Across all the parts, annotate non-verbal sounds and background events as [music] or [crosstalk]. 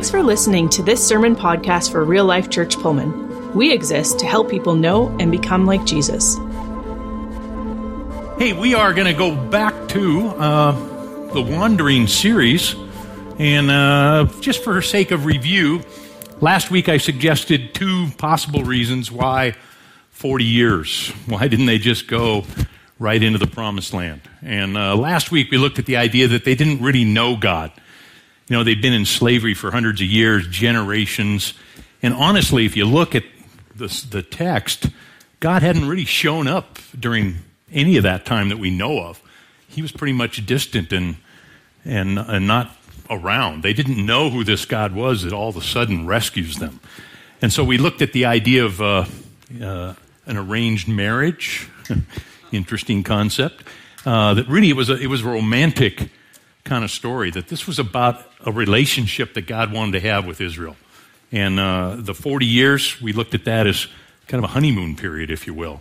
Thanks for listening to this sermon podcast for Real Life Church Pullman. We exist to help people know and become like Jesus. Hey, we are going to go back to uh, the Wandering series. And uh, just for sake of review, last week I suggested two possible reasons why 40 years. Why didn't they just go right into the promised land? And uh, last week we looked at the idea that they didn't really know God. You know, they've been in slavery for hundreds of years, generations. And honestly, if you look at the, the text, God hadn't really shown up during any of that time that we know of. He was pretty much distant and, and, and not around. They didn't know who this God was that all of a sudden rescues them. And so we looked at the idea of uh, uh, an arranged marriage. [laughs] Interesting concept. Uh, that really it was a, it was a romantic kind of story. That this was about a relationship that God wanted to have with Israel. And uh, the 40 years, we looked at that as kind of a honeymoon period, if you will.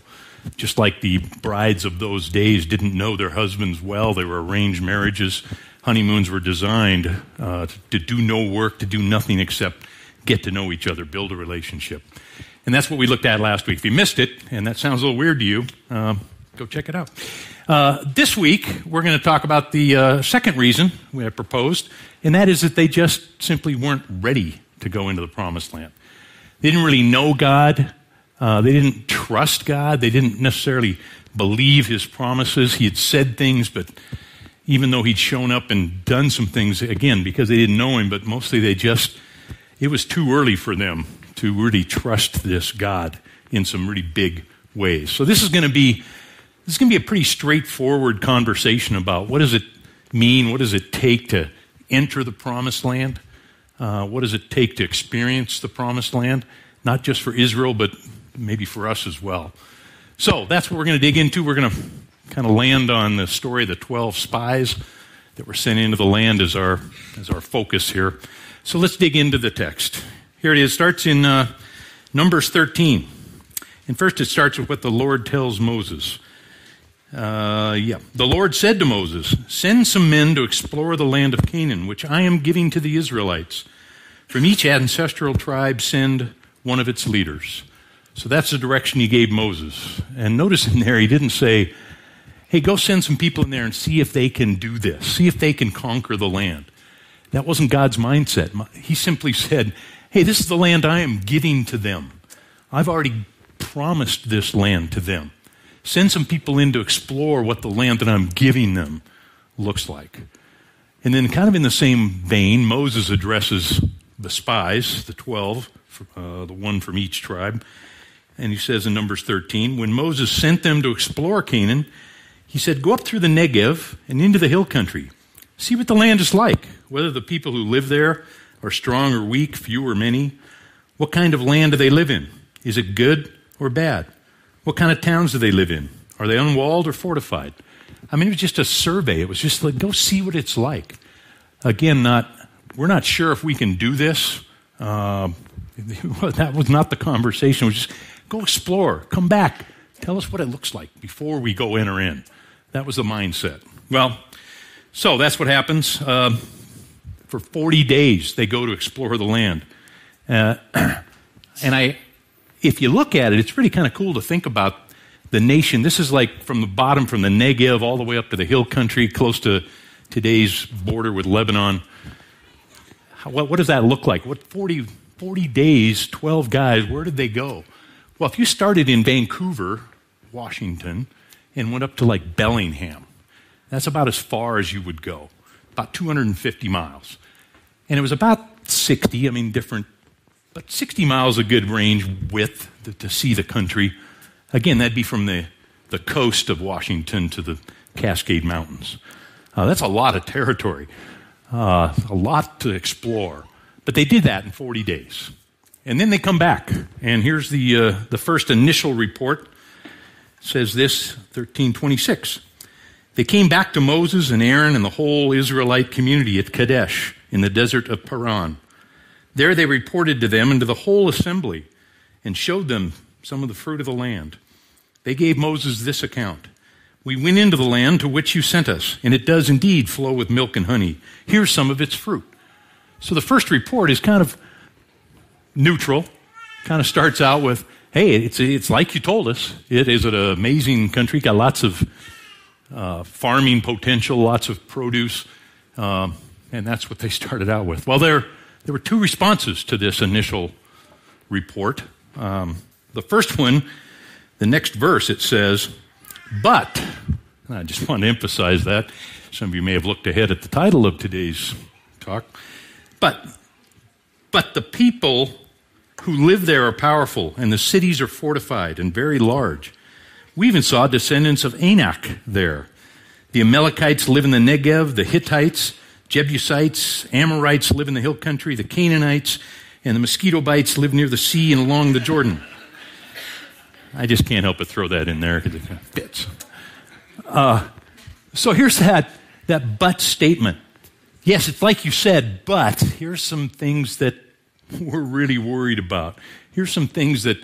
Just like the brides of those days didn't know their husbands well, they were arranged marriages. Honeymoons were designed uh, to do no work, to do nothing except get to know each other, build a relationship. And that's what we looked at last week. If you missed it, and that sounds a little weird to you, uh, go check it out. Uh, this week, we're going to talk about the uh, second reason we have proposed, and that is that they just simply weren't ready to go into the promised land. They didn't really know God. Uh, they didn't trust God. They didn't necessarily believe his promises. He had said things, but even though he'd shown up and done some things, again, because they didn't know him, but mostly they just, it was too early for them to really trust this God in some really big ways. So this is going to be, this is going to be a pretty straightforward conversation about what does it mean, what does it take to enter the promised land, uh, what does it take to experience the promised land, not just for Israel, but maybe for us as well. So that's what we're going to dig into. We're going to kind of land on the story of the 12 spies that were sent into the land as our, as our focus here. So let's dig into the text. Here it is. It starts in uh, Numbers 13. And first it starts with what the Lord tells Moses. Uh, yeah. The Lord said to Moses, Send some men to explore the land of Canaan, which I am giving to the Israelites. From each ancestral tribe, send one of its leaders. So that's the direction he gave Moses. And notice in there, he didn't say, hey, go send some people in there and see if they can do this, see if they can conquer the land. That wasn't God's mindset. He simply said, hey, this is the land I am giving to them. I've already promised this land to them. Send some people in to explore what the land that I'm giving them looks like. And then, kind of in the same vein, Moses addresses the spies, the 12, uh, the one from each tribe. And he says in Numbers 13, when Moses sent them to explore Canaan, he said, Go up through the Negev and into the hill country. See what the land is like, whether the people who live there are strong or weak, few or many. What kind of land do they live in? Is it good or bad? What kind of towns do they live in? Are they unwalled or fortified? I mean, it was just a survey. It was just like, go see what it's like. Again, not, we're not sure if we can do this. Uh, [laughs] that was not the conversation. It was just Go explore. Come back. Tell us what it looks like before we go in or in. That was the mindset. Well, so that's what happens. Uh, for 40 days, they go to explore the land. Uh, [clears throat] and I, if you look at it, it's really kind of cool to think about the nation. This is like from the bottom, from the Negev all the way up to the hill country, close to today's border with Lebanon. What, what, does that look like? What 40, 40 days, 12 guys, where did they go? Well, if you started in Vancouver, Washington, and went up to like Bellingham, that's about as far as you would go, about 250 miles. And it was about 60, I mean, different, but 60 miles a good range width to, to see the country. Again, that'd be from the, the coast of Washington to the Cascade Mountains. Uh, that's a lot of territory, uh, a lot to explore. But they did that in 40 days. And then they come back. And here's the, uh, the first initial report. It says this 1326. They came back to Moses and Aaron and the whole Israelite community at Kadesh in the desert of Paran. There they reported to them and to the whole assembly and showed them some of the fruit of the land. They gave Moses this account We went into the land to which you sent us, and it does indeed flow with milk and honey. Here's some of its fruit. So the first report is kind of neutral, kind of starts out with, hey, it's, it's like you told us. It is an amazing country, got lots of uh, farming potential, lots of produce, um, and that's what they started out with. Well, there, there were two responses to this initial report. Um, the first one, the next verse, it says, But, I just want to emphasize that. Some of you may have looked ahead at the title of today's talk. But, but the people who live there are powerful, and the cities are fortified and very large. We even saw descendants of Anak there. The Amalekites live in the Negev, the Hittites, Jebusites, Amorites live in the hill country, the Canaanites, and the mosquito bites live near the sea and along the Jordan. I just can't help but throw that in there because it kind of fits. Uh, so here's that, that but statement. Yes, it's like you said, but here's some things that we're really worried about. Here's some things that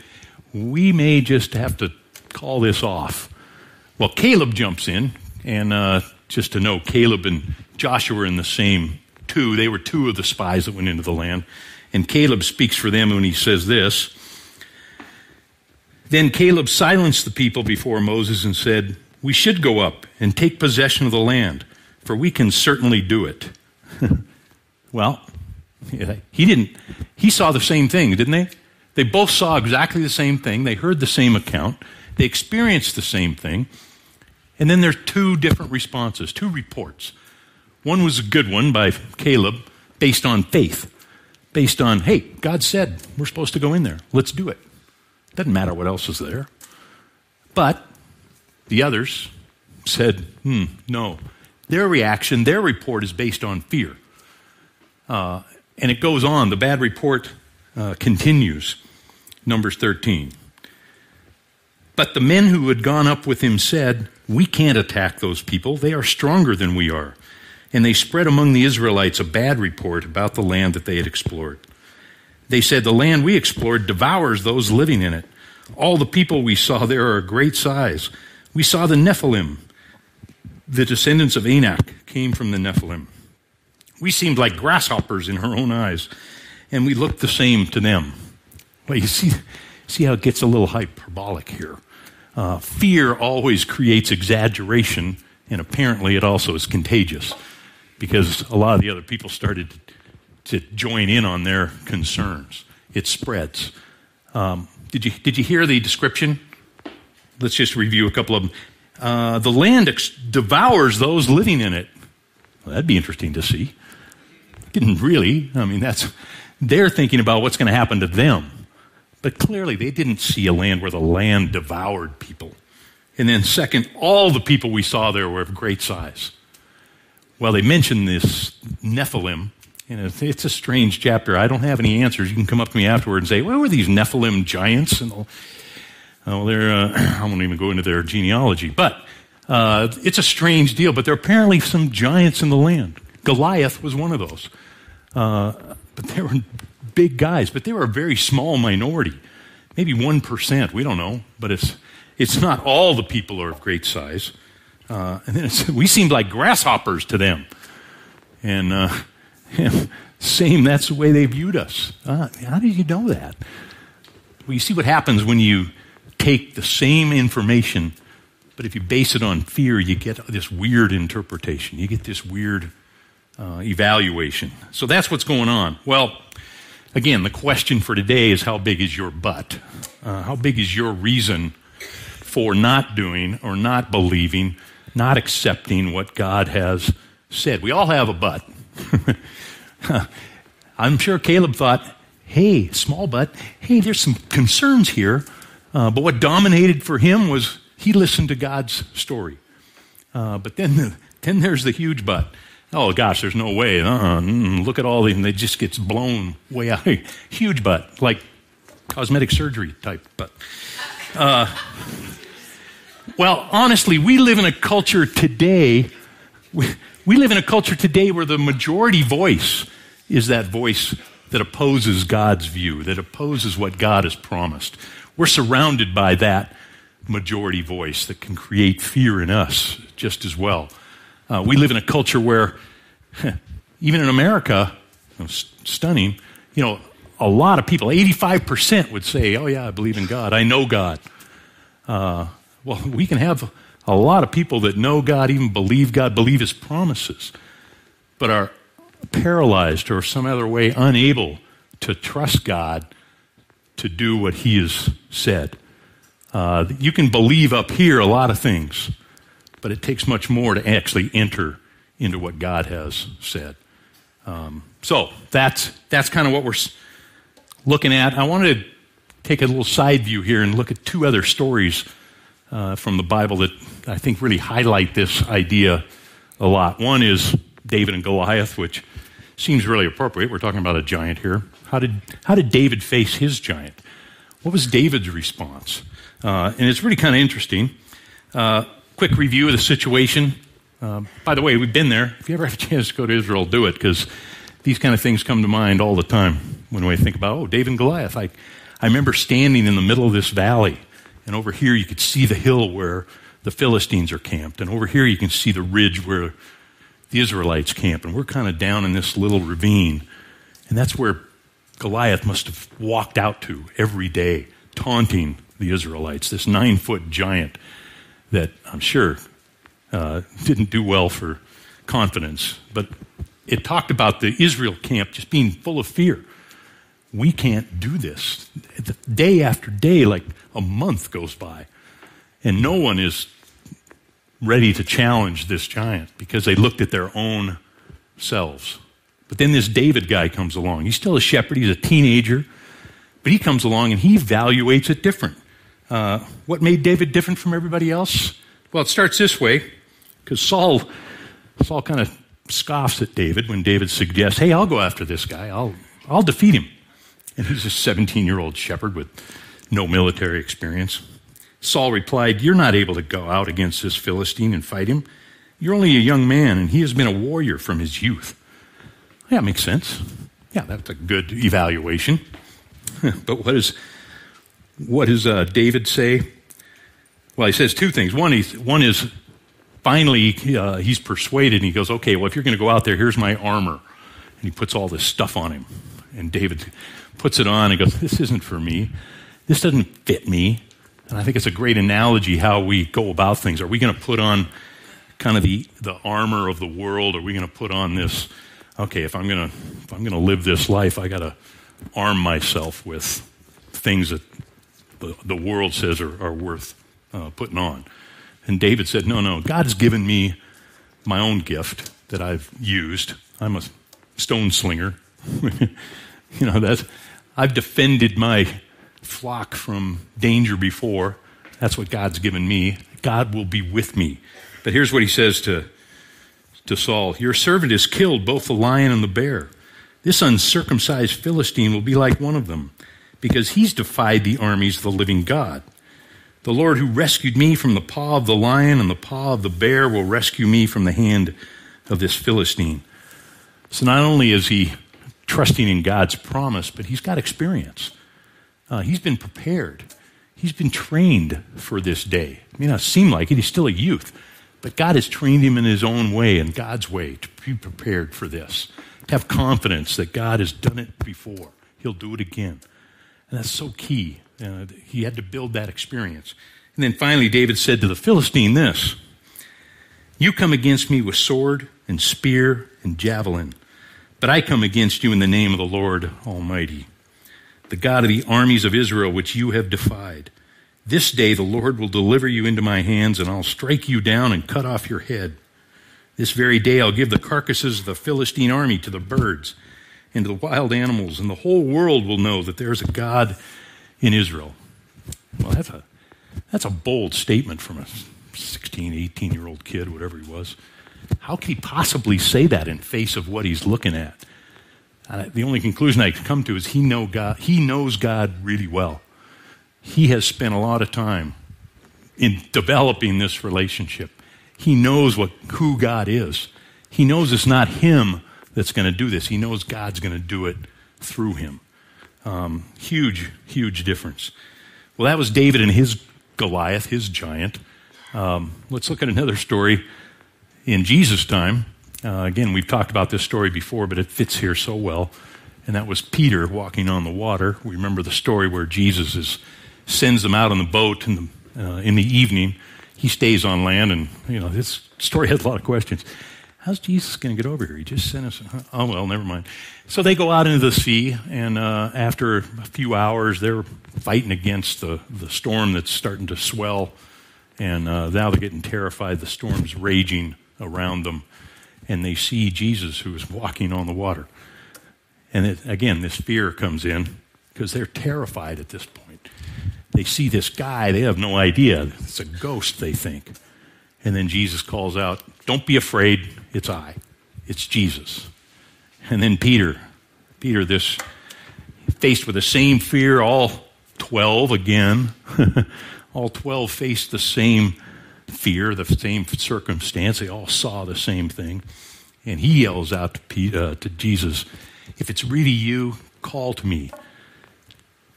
we may just have to call this off. Well, Caleb jumps in, and uh, just to know, Caleb and Joshua are in the same two. They were two of the spies that went into the land. And Caleb speaks for them when he says this. Then Caleb silenced the people before Moses and said, We should go up and take possession of the land, for we can certainly do it. [laughs] well, he didn't, he saw the same thing, didn't they? They both saw exactly the same thing. They heard the same account. They experienced the same thing. And then there's two different responses, two reports. One was a good one by Caleb, based on faith, based on, hey, God said we're supposed to go in there. Let's do it. Doesn't matter what else is there. But the others said, hmm, no. Their reaction, their report is based on fear. Uh, and it goes on. The bad report uh, continues. Numbers 13. But the men who had gone up with him said, We can't attack those people. They are stronger than we are. And they spread among the Israelites a bad report about the land that they had explored. They said, The land we explored devours those living in it. All the people we saw there are a great size. We saw the Nephilim. The descendants of Anak came from the Nephilim. We seemed like grasshoppers in her own eyes, and we looked the same to them. Well, you see, see how it gets a little hyperbolic here. Uh, fear always creates exaggeration, and apparently it also is contagious because a lot of the other people started to join in on their concerns. It spreads. Um, did, you, did you hear the description? Let's just review a couple of them. Uh, the land ex- devours those living in it. Well, that'd be interesting to see. Didn't really. I mean, that's they're thinking about what's going to happen to them. But clearly, they didn't see a land where the land devoured people. And then, second, all the people we saw there were of great size. Well, they mentioned this Nephilim, and it's a strange chapter. I don't have any answers. You can come up to me afterward and say, "What were these Nephilim giants?" And oh, they're uh, [clears throat] I won't even go into their genealogy, but uh, it's a strange deal. But there are apparently some giants in the land. Goliath was one of those. Uh, but there were big guys, but they were a very small minority. Maybe 1%, we don't know, but it's, it's not all the people are of great size. Uh, and then [laughs] we seemed like grasshoppers to them. And uh, [laughs] same, that's the way they viewed us. Uh, how did you know that? Well, you see what happens when you take the same information, but if you base it on fear, you get this weird interpretation. You get this weird uh, evaluation. So that's what's going on. Well, again, the question for today is how big is your but? Uh, how big is your reason for not doing or not believing, not accepting what God has said? We all have a but. [laughs] I'm sure Caleb thought, hey, small but, hey, there's some concerns here. Uh, but what dominated for him was he listened to God's story. Uh, but then, the, [laughs] then there's the huge but oh gosh, there's no way. Uh-uh. Mm, look at all these, it just gets blown way out. Huge butt, like cosmetic surgery type butt. Uh, well, honestly, we live in a culture today. We, we live in a culture today where the majority voice is that voice that opposes God's view, that opposes what God has promised. We're surrounded by that majority voice that can create fear in us just as well. Uh, we live in a culture where, [laughs] even in America, stunning. You know, a lot of people, 85% would say, Oh, yeah, I believe in God. I know God. Uh, well, [laughs] we can have a lot of people that know God, even believe God, believe His promises, but are paralyzed or some other way unable to trust God to do what He has said. Uh, you can believe up here a lot of things, but it takes much more to actually enter into what God has said. Um, so that's that's kind of what we're looking at. I wanted to take a little side view here and look at two other stories uh, from the Bible that I think really highlight this idea a lot. One is David and Goliath, which seems really appropriate. We're talking about a giant here. How did, how did David face his giant? What was David's response? Uh, and it's really kind of interesting. Uh, quick review of the situation. Uh, by the way, we've been there. If you ever have a chance to go to Israel, do it because these kind of things come to mind all the time when we think about, oh, David and Goliath. I, I remember standing in the middle of this valley, and over here you could see the hill where the Philistines are camped, and over here you can see the ridge where the Israelites camp, and we're kind of down in this little ravine. And that's where Goliath must have walked out to every day, taunting the Israelites, this nine foot giant that I'm sure uh, didn't do well for confidence. But it talked about the Israel camp just being full of fear. We can't do this. Day after day, like a month goes by, and no one is ready to challenge this giant because they looked at their own selves. But then this David guy comes along. He's still a shepherd, he's a teenager, but he comes along and he evaluates it different. Uh, what made David different from everybody else? Well, it starts this way because Saul, Saul kind of scoffs at David when David suggests, "Hey, I'll go after this guy. I'll, I'll defeat him." And he's a 17-year-old shepherd with no military experience. Saul replied, You're not able to go out against this Philistine and fight him. You're only a young man, and he has been a warrior from his youth. Yeah, makes sense. Yeah, that's a good evaluation. [laughs] but what, is, what does uh, David say? Well, he says two things. One, he's, one is finally uh, he's persuaded, and he goes, Okay, well, if you're going to go out there, here's my armor. And he puts all this stuff on him. And David puts it on and goes, This isn't for me. This doesn't fit me. And I think it's a great analogy how we go about things. Are we going to put on kind of the, the armor of the world? Are we going to put on this, okay, if I'm going to, if I'm going to live this life, I got to arm myself with things that the, the world says are, are worth uh, putting on. And David said, no, no, God's given me my own gift that I've used. I'm a stone slinger. [laughs] you know, that's, I've defended my flock from danger before. That's what God's given me. God will be with me. But here's what he says to, to Saul Your servant has killed both the lion and the bear. This uncircumcised Philistine will be like one of them, because he's defied the armies of the living God. The Lord who rescued me from the paw of the lion and the paw of the bear will rescue me from the hand of this Philistine. So not only is he trusting in God's promise, but he's got experience. Uh, he's been prepared. He's been trained for this day. It may not seem like it, he's still a youth, but God has trained him in his own way, in God's way, to be prepared for this, to have confidence that God has done it before. He'll do it again. And that's so key. Uh, he had to build that experience. And then finally, David said to the Philistine this You come against me with sword and spear and javelin, but I come against you in the name of the Lord Almighty the God of the armies of Israel, which you have defied. This day the Lord will deliver you into my hands, and I'll strike you down and cut off your head. This very day I'll give the carcasses of the Philistine army to the birds and to the wild animals, and the whole world will know that there's a God in Israel. Well, that's a, that's a bold statement from a 16, 18 year old kid, whatever he was. How could he possibly say that in face of what he's looking at? The only conclusion I can come to is he, know God, he knows God really well. He has spent a lot of time in developing this relationship. He knows what, who God is. He knows it's not him that's going to do this. He knows God's going to do it through him. Um, huge, huge difference. Well, that was David and his Goliath, his giant. Um, let's look at another story in Jesus' time. Uh, again, we've talked about this story before, but it fits here so well. And that was Peter walking on the water. We remember the story where Jesus is, sends them out on the boat in the, uh, in the evening. He stays on land, and you know this story has a lot of questions. How's Jesus going to get over here? He just sent us. Oh well, never mind. So they go out into the sea, and uh, after a few hours, they're fighting against the the storm that's starting to swell, and uh, now they're getting terrified. The storm's raging around them and they see Jesus who is walking on the water. And it, again, this fear comes in because they're terrified at this point. They see this guy, they have no idea. It's a ghost, they think. And then Jesus calls out, Don't be afraid, it's I. It's Jesus. And then Peter, Peter, this faced with the same fear, all 12 again, [laughs] all 12 faced the same fear, the same circumstance. They all saw the same thing. And he yells out to, Peter, uh, to Jesus, If it's really you, call to me.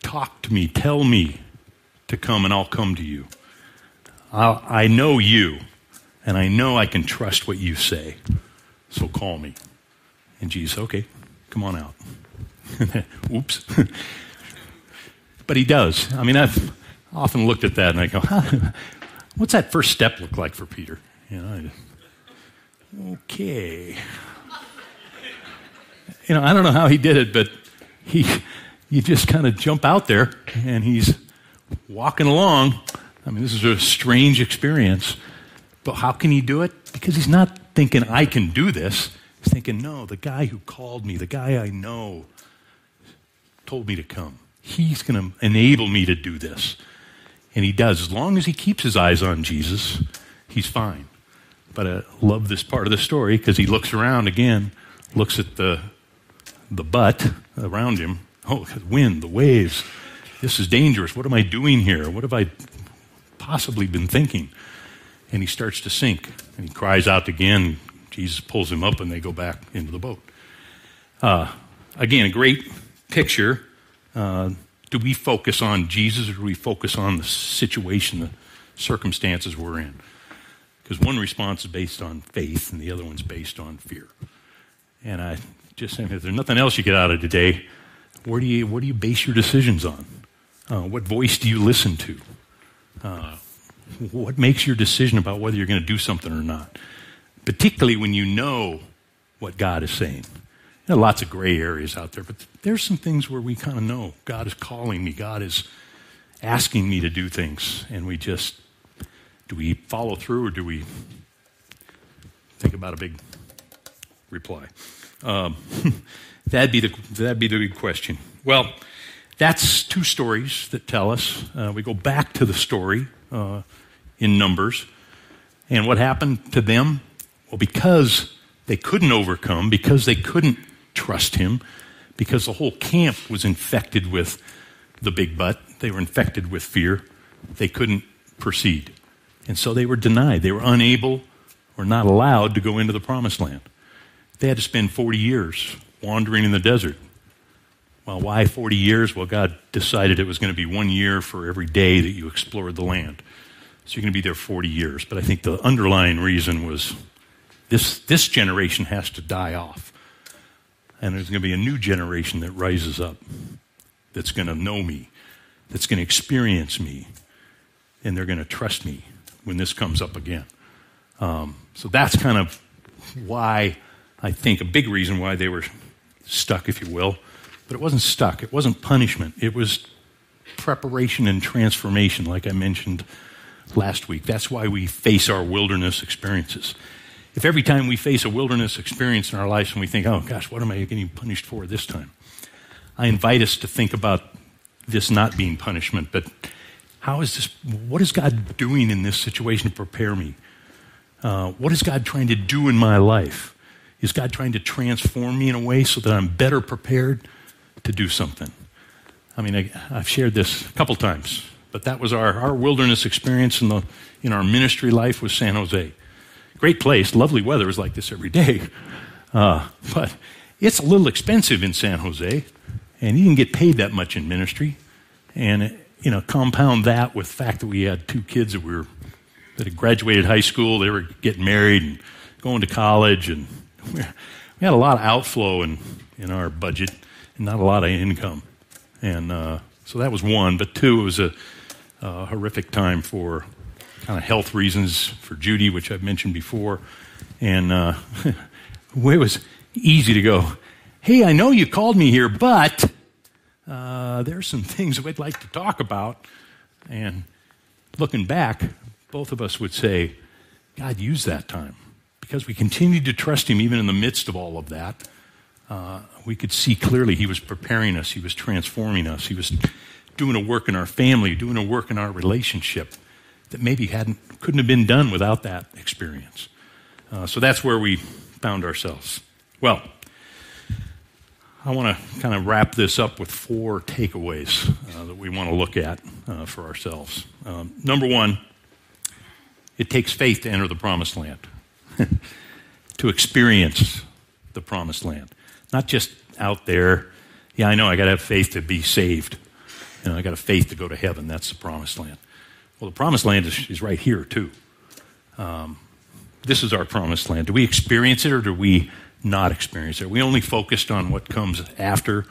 Talk to me. Tell me to come, and I'll come to you. I'll, I know you, and I know I can trust what you say. So call me. And Jesus, okay, come on out. [laughs] Oops. [laughs] but he does. I mean, I've often looked at that and I go, huh, What's that first step look like for Peter? You know, okay. You know, I don't know how he did it, but he, you just kind of jump out there and he's walking along. I mean, this is a strange experience, but how can he do it? Because he's not thinking, I can do this. He's thinking, no, the guy who called me, the guy I know, told me to come. He's going to enable me to do this. And he does. As long as he keeps his eyes on Jesus, he's fine. But I love this part of the story because he looks around again, looks at the, the butt around him. Oh, the wind, the waves. This is dangerous. What am I doing here? What have I possibly been thinking? And he starts to sink. And he cries out again. Jesus pulls him up, and they go back into the boat. Uh, again, a great picture. Uh, do we focus on Jesus or do we focus on the situation, the circumstances we're in? Because one response is based on faith and the other one's based on fear. And I just saying, if there's nothing else you get out of today, where do you, what do you base your decisions on? Uh, what voice do you listen to? Uh, what makes your decision about whether you're going to do something or not? Particularly when you know what God is saying. There are lots of gray areas out there, but there's some things where we kind of know God is calling me, God is asking me to do things, and we just do we follow through or do we think about a big reply? Um, [laughs] that'd be the that'd be the big question. Well, that's two stories that tell us. Uh, we go back to the story uh, in Numbers, and what happened to them? Well, because they couldn't overcome, because they couldn't trust him because the whole camp was infected with the big butt. They were infected with fear. They couldn't proceed. And so they were denied. They were unable or not allowed to go into the promised land. They had to spend 40 years wandering in the desert. Well, why 40 years? Well, God decided it was going to be one year for every day that you explored the land. So you're going to be there 40 years. But I think the underlying reason was this, this generation has to die off. And there's going to be a new generation that rises up that's going to know me, that's going to experience me, and they're going to trust me when this comes up again. Um, so that's kind of why I think a big reason why they were stuck, if you will. But it wasn't stuck, it wasn't punishment, it was preparation and transformation, like I mentioned last week. That's why we face our wilderness experiences if every time we face a wilderness experience in our lives and we think, oh gosh, what am I getting punished for this time? I invite us to think about this not being punishment, but how is this, what is God doing in this situation to prepare me? Uh, what is God trying to do in my life? Is God trying to transform me in a way so that I'm better prepared to do something? I mean, I, have shared this a couple times, but that was our, our wilderness experience in, the, in our ministry life with San Jose. Great place, lovely weather. Was like this every day. [laughs] Uh, but it's a little expensive in San Jose, and you didn't get paid that much in ministry. And, you know, compound that with the fact that we had two kids that were that had graduated high school, they were getting married and going to college, and [laughs] we had a lot of outflow in, in our budget and not a lot of income. And uh, so that was one. But two, it was a, a horrific time for kind of health reasons for Judy, which I've mentioned before. And uh, [laughs] it was easy to go, hey, I know you called me here, but uh, there's some [laughs] things we'd like to talk about. And looking back, both of us would say, God used that time because we continued to trust Him even in the midst of all of that. Uh, we could see clearly He was preparing us, He was transforming us, He was doing a work in our family, doing a work in our relationship that maybe hadn't couldn't have been done without that experience. Uh, so that's where we found ourselves. Well, I want to kind of wrap this up with four takeaways uh, that we want to look at uh, for ourselves. Um, number one, it takes faith to enter the promised land, [laughs] to experience the promised land, not just out there. Yeah, I know I got to have faith to be saved. You know, I got a faith to go to heaven. That's the promised land. Well, the promised land is, is right here too. Um, this is our promised land. Do we experience it or do we not experience it? Are we only focused on what comes after,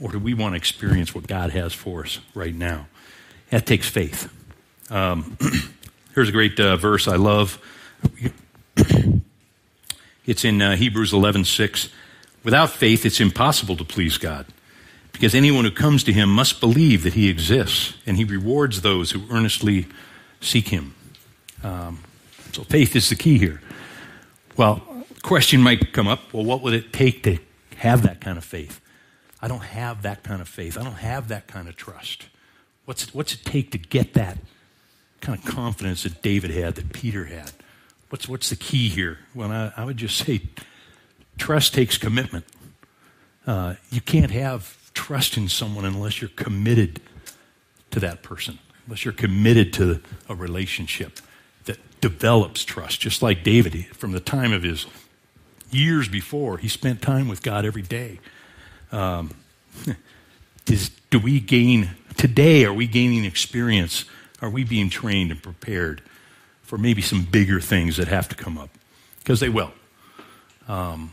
or do we want to experience what God has for us right now? That takes faith. Um, [clears throat] here's a great uh, verse I love. it's in uh, Hebrews 11:6. Without faith, it's impossible to please God, because anyone who comes to Him must believe that He exists, and He rewards those who earnestly seek Him. Um, so faith is the key here. Well, question might come up well, what would it take to have that kind of faith? I don't have that kind of faith. I don't have that kind of trust. What's, what's it take to get that kind of confidence that David had, that Peter had? What's, what's the key here? Well, I, I would just say trust takes commitment. Uh, you can't have trust in someone unless you're committed to that person, unless you're committed to a relationship that develops trust, just like David from the time of his years before. He spent time with God every day. Um, [laughs] do we gain, today, are we gaining experience? Are we being trained and prepared for maybe some bigger things that have to come up? Because they will. Um,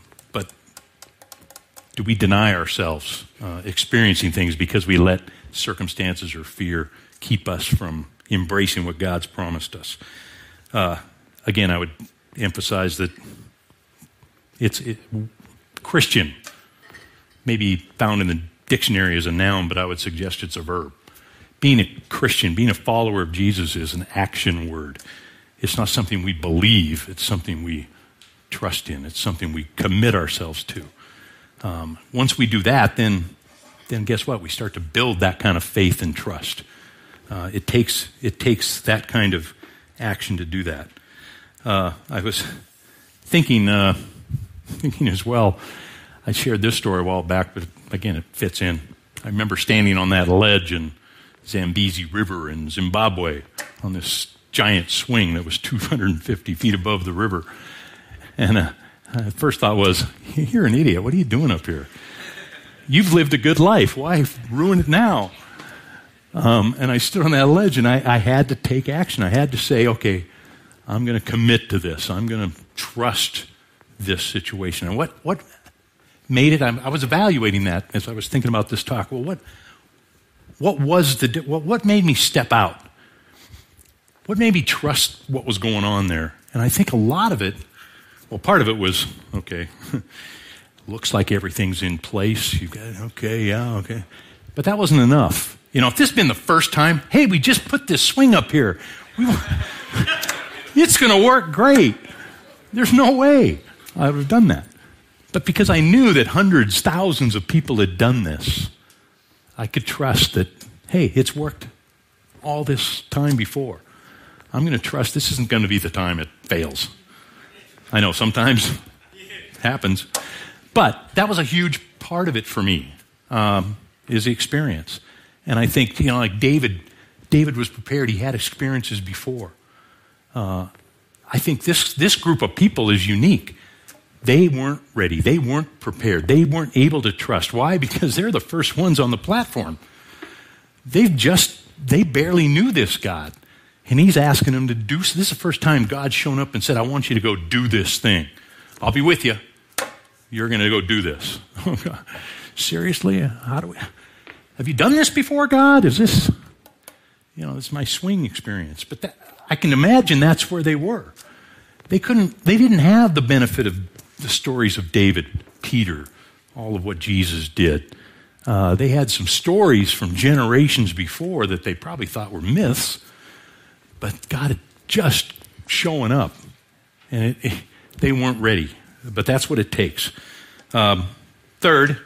do we deny ourselves uh, experiencing things because we let circumstances or fear keep us from embracing what God's promised us? Uh, again, I would emphasize that it's it, Christian, maybe found in the dictionary as a noun, but I would suggest it's a verb. Being a Christian, being a follower of Jesus is an action word. It's not something we believe, it's something we trust in, it's something we commit ourselves to. Um, once we do that, then, then guess what? We start to build that kind of faith and trust. Uh, it, takes, it takes that kind of action to do that. Uh, I was thinking uh, thinking as well. I shared this story a while back, but again, it fits in. I remember standing on that ledge in Zambezi River in Zimbabwe on this giant swing that was 250 feet above the river. And uh, first thought was, [laughs] You're an idiot. What are you doing up here? You've lived a good life. Why ruin it now? Um, and I stood on that ledge and I, I had to take action. I had to say, Okay, I'm going to commit to this. I'm going to trust this situation. And what, what made it, I, I was evaluating that as I was thinking about this talk. Well, what, what was the, what, what made me step out? What made me trust what was going on there? And I think a lot of it, well, part of it was, okay, [laughs] looks like everything's in place. You've got, okay, yeah, okay. But that wasn't enough. You know, if this had been the first time, hey, we just put this swing up here. We, [laughs] it's going to work great. There's no way. I would have done that. But because I knew that hundreds, thousands of people had done this, I could trust that, hey, it's worked all this time before. I'm going to trust this isn't going to be the time it fails. I know sometimes [laughs] happens. But that was a huge part of it for me, um, is the experience. And I think, you know, like David, David was prepared. He had experiences before. Uh, I think this, this group of people is unique they weren't ready. They weren't prepared. They weren't able to trust. Why? Because they're the first ones on the platform. They've just, they barely knew this God. And he's asking them to do, this is the first time God's shown up and said, I want you to go do this thing. I'll be with you. you're going to go do this. [laughs] Seriously? How do we? Have you done this before, God? Is this, you know, this is my swing experience. But that, I can imagine that's where they were. They couldn't, they didn't have the benefit of the stories of David, Peter, all of what Jesus did. Uh, they had some stories from generations before that they probably thought were myths, but God just showing up, and it, it, they weren't ready. But that's what it takes. Um, third,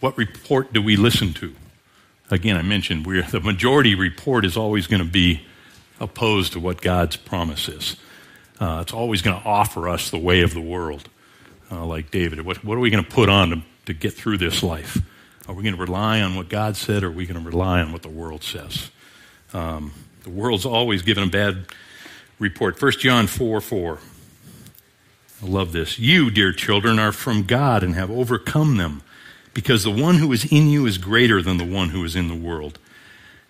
what report do we listen to? Again, I mentioned we're, the majority report is always going to be opposed to what God's promise is. Uh, it's always going to offer us the way of the world, uh, like David. What, what, are we going to put on to, to get through this life? Are we going to rely on what God said, or are we going to rely on what the world says? Um, the world's always given a bad report. 1 John 4 4. I love this. You, dear children, are from God and have overcome them, because the one who is in you is greater than the one who is in the world.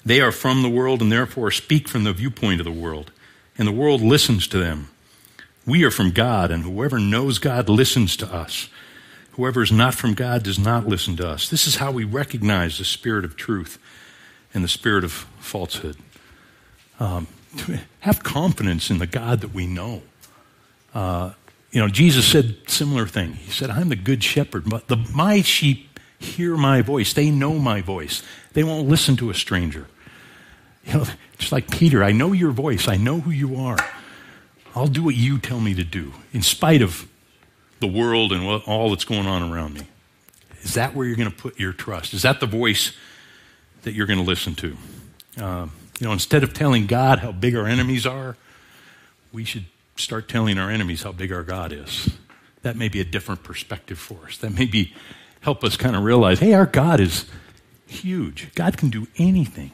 They are from the world and therefore speak from the viewpoint of the world, and the world listens to them. We are from God, and whoever knows God listens to us. Whoever is not from God does not listen to us. This is how we recognize the spirit of truth and the spirit of falsehood. Um, [laughs] have confidence in the God that we know. Uh, you know, Jesus said similar thing. He said, "I'm the good shepherd, but the, my sheep hear my voice. They know my voice. They won't listen to a stranger." You know, [laughs] just like Peter, I know your voice. I know who you are. I'll do what you tell me to do, in spite of the world and what, all that's going on around me. Is that where you're going to put your trust? Is that the voice that you're going to listen to? Uh, you know, instead of telling God how big our enemies are, we should start telling our enemies how big our God is. That may be a different perspective for us. That may be help us kind of realize, hey, our God is huge. God can do anything.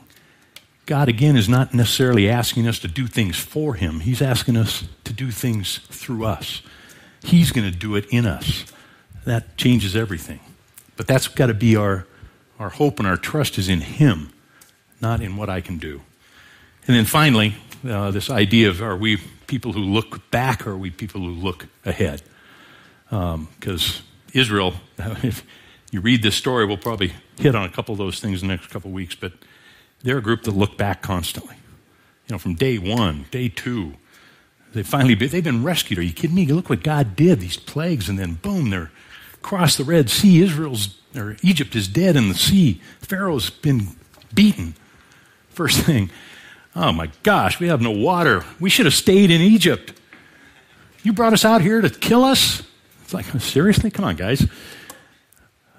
God, again, is not necessarily asking us to do things for Him. He's asking us to do things through us. He's going to do it in us. That changes everything. But that's got to be our, our hope and our trust is in Him, not in what I can do. And then finally, uh, this idea of are we people who look back or are we people who look ahead? Because um, Israel, [laughs] if you read this story, we'll probably hit on a couple of those things in the next couple of weeks, but they're a group that look back constantly. You know, from day one, day two, they finally they've been rescued. Are you kidding me? Look what God did, these plagues, and then boom, they're across the Red Sea. Israel's or Egypt is dead in the sea. Pharaoh's been beaten. First thing, Oh my gosh, we have no water. We should have stayed in Egypt. You brought us out here to kill us? It's like, seriously? Come on, guys.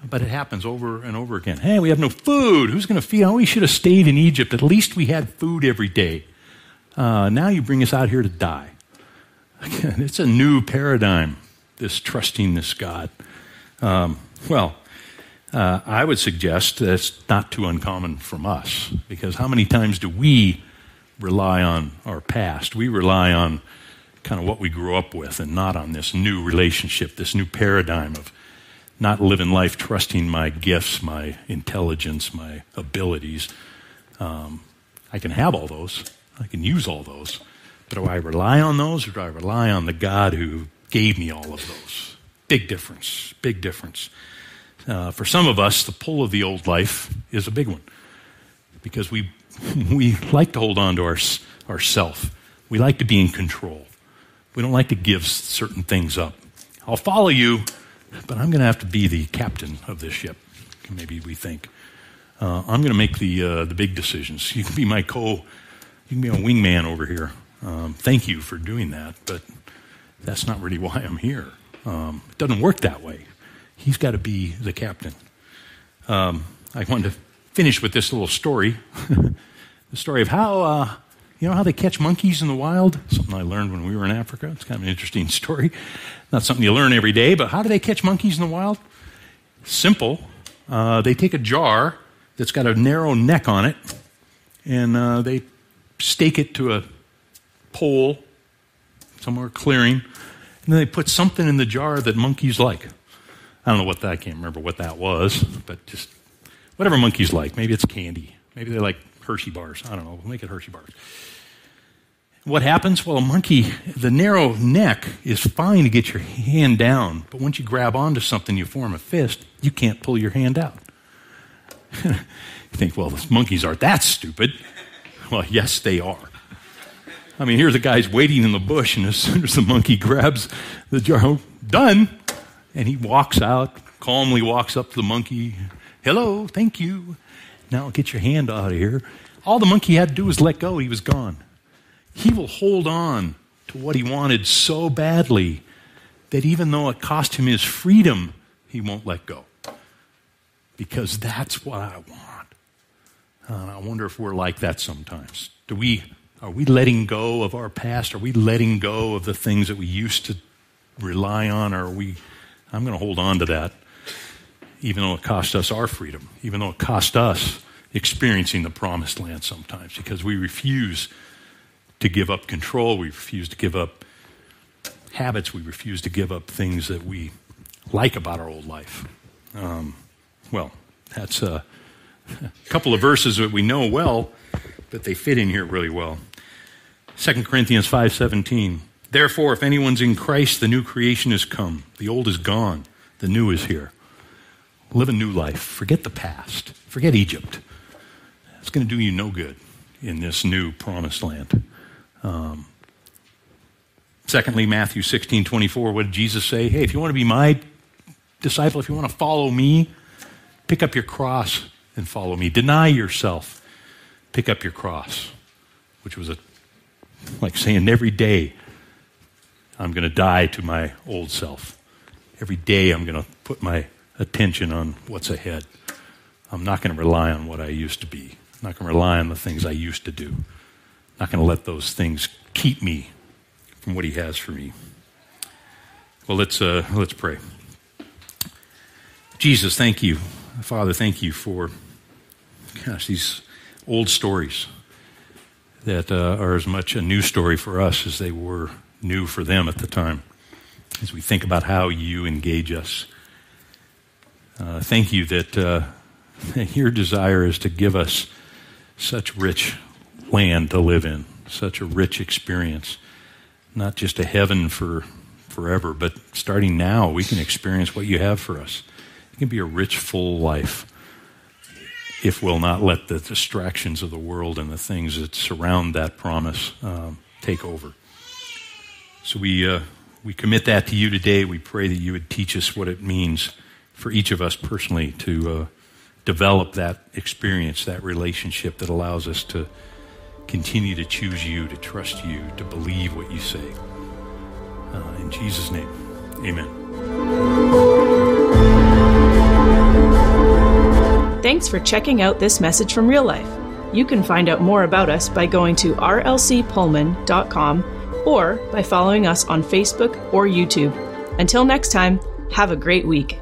But it happens over and over again. Hey, we have no food. Who's going to feed? Oh, we should have stayed in Egypt. At least we had food every day. Uh, now you bring us out here to die. Again, it's a new paradigm, this trusting this God. Um, well, uh, I would suggest that's not too uncommon from us because how many times do we rely on our past. We rely on kind of what we grew up with and not on this new relationship, this new paradigm of not living life trusting my gifts, my intelligence, my abilities. Um, I can have all those, I can use all those, but do I rely on those or do I rely on the God who gave me all of those? Big difference, big difference. Uh, for some of us, the pull of the old life is a big one because we [laughs] we like to hold on to our, ourself. We like to be in control. We don't like to give certain things up. I'll follow you, but I'm going to have to be the captain of this ship. Maybe we think. Uh, I'm going to make the, uh, the big decisions. You can be my co, you can be a wingman over here. Um, thank you for doing that, but that's not really why I'm here. Um, it doesn't work that way. He's got to be the captain. Um, I wanted to finish with this little story [laughs] the story of how, uh, you know, how they catch monkeys in the wild. Something I learned when we were in Africa. It's kind of an interesting [laughs] story. Not something you learn every day, but how do they catch monkeys in the wild? Simple. Uh, they take a jar that's got a narrow neck on it, and uh, they stake it to a pole somewhere clearing, and then they put something in the jar that monkeys like. I don't know what that, I can't remember what that was, but just whatever monkeys like. Maybe it's candy. Maybe they like Hershey bars. I don't know. We'll make it Hershey bars. What happens? Well, a monkey, the narrow neck is fine to get your hand down, but once you grab onto something, you form a fist, you can't pull your hand out. [laughs] you think, well, monkeys aren't that stupid. [laughs] Well, yes, they are. I mean, here's a guy's waiting in the bush, and as soon as the monkey grabs the jar, oh, done, and he walks out, calmly walks up to the monkey. Hello, thank you. Now get your hand out of here. All the monkey had to do was let go, he was gone. He will hold on to what he wanted so badly that even though it cost him his freedom, he won't let go. Because that's what I want. And I wonder if we're like that sometimes. Do we are we letting go of our past? Are we letting go of the things that we used to rely on? Or are we I'm going to hold on to that even though it cost us our freedom, even though it cost us experiencing the promised land sometimes because we refuse to give up control. We refuse to give up habits. We refuse to give up things that we like about our old life. Um, well, that's a, a [laughs] couple of verses that we know well, but they fit in here really well. 2 Corinthians 5:17. Therefore, if anyone's in Christ, the new creation has come. The old is gone. The new is here. Live a new life. Forget the past. Forget Egypt. It's going to do you no good in this new promised land. Um, secondly, Matthew 16 24, what did Jesus say? Hey, if you want to be my disciple, if you want to follow me, pick up your cross and follow me. Deny yourself. Pick up your cross, which was a, like saying every day, I'm going to die to my old self. Every day, I'm going to put my attention on what's ahead. I'm not going to rely on what I used to be. I'm not going to rely on the things I used to do I'm not going to let those things keep me from what He has for me. Well, let's, uh, let's pray. Jesus, thank you. Father, thank you for, gosh, these old stories that uh, are as much a new story for us as they were new for them at the time. As we think about how you engage us, uh, thank you that uh, [laughs] your desire is to give us such rich land to live in, such a rich experience. Not just a heaven for forever, but starting now, we can experience what you have for us. It can be a rich, full life if we'll not let the distractions of the world and the things that surround that promise um, take over. So we, uh, we commit that to you today. We pray that you would teach us what it means for each of us personally to uh, develop that experience, that relationship that allows us to continue to choose you, to trust you, to believe what you say. Uh, in Jesus' name, amen. Thanks for checking out this message from real life. You can find out more about us by going to rlcpullman.com or by following us on Facebook or YouTube. Until next time, have a great week.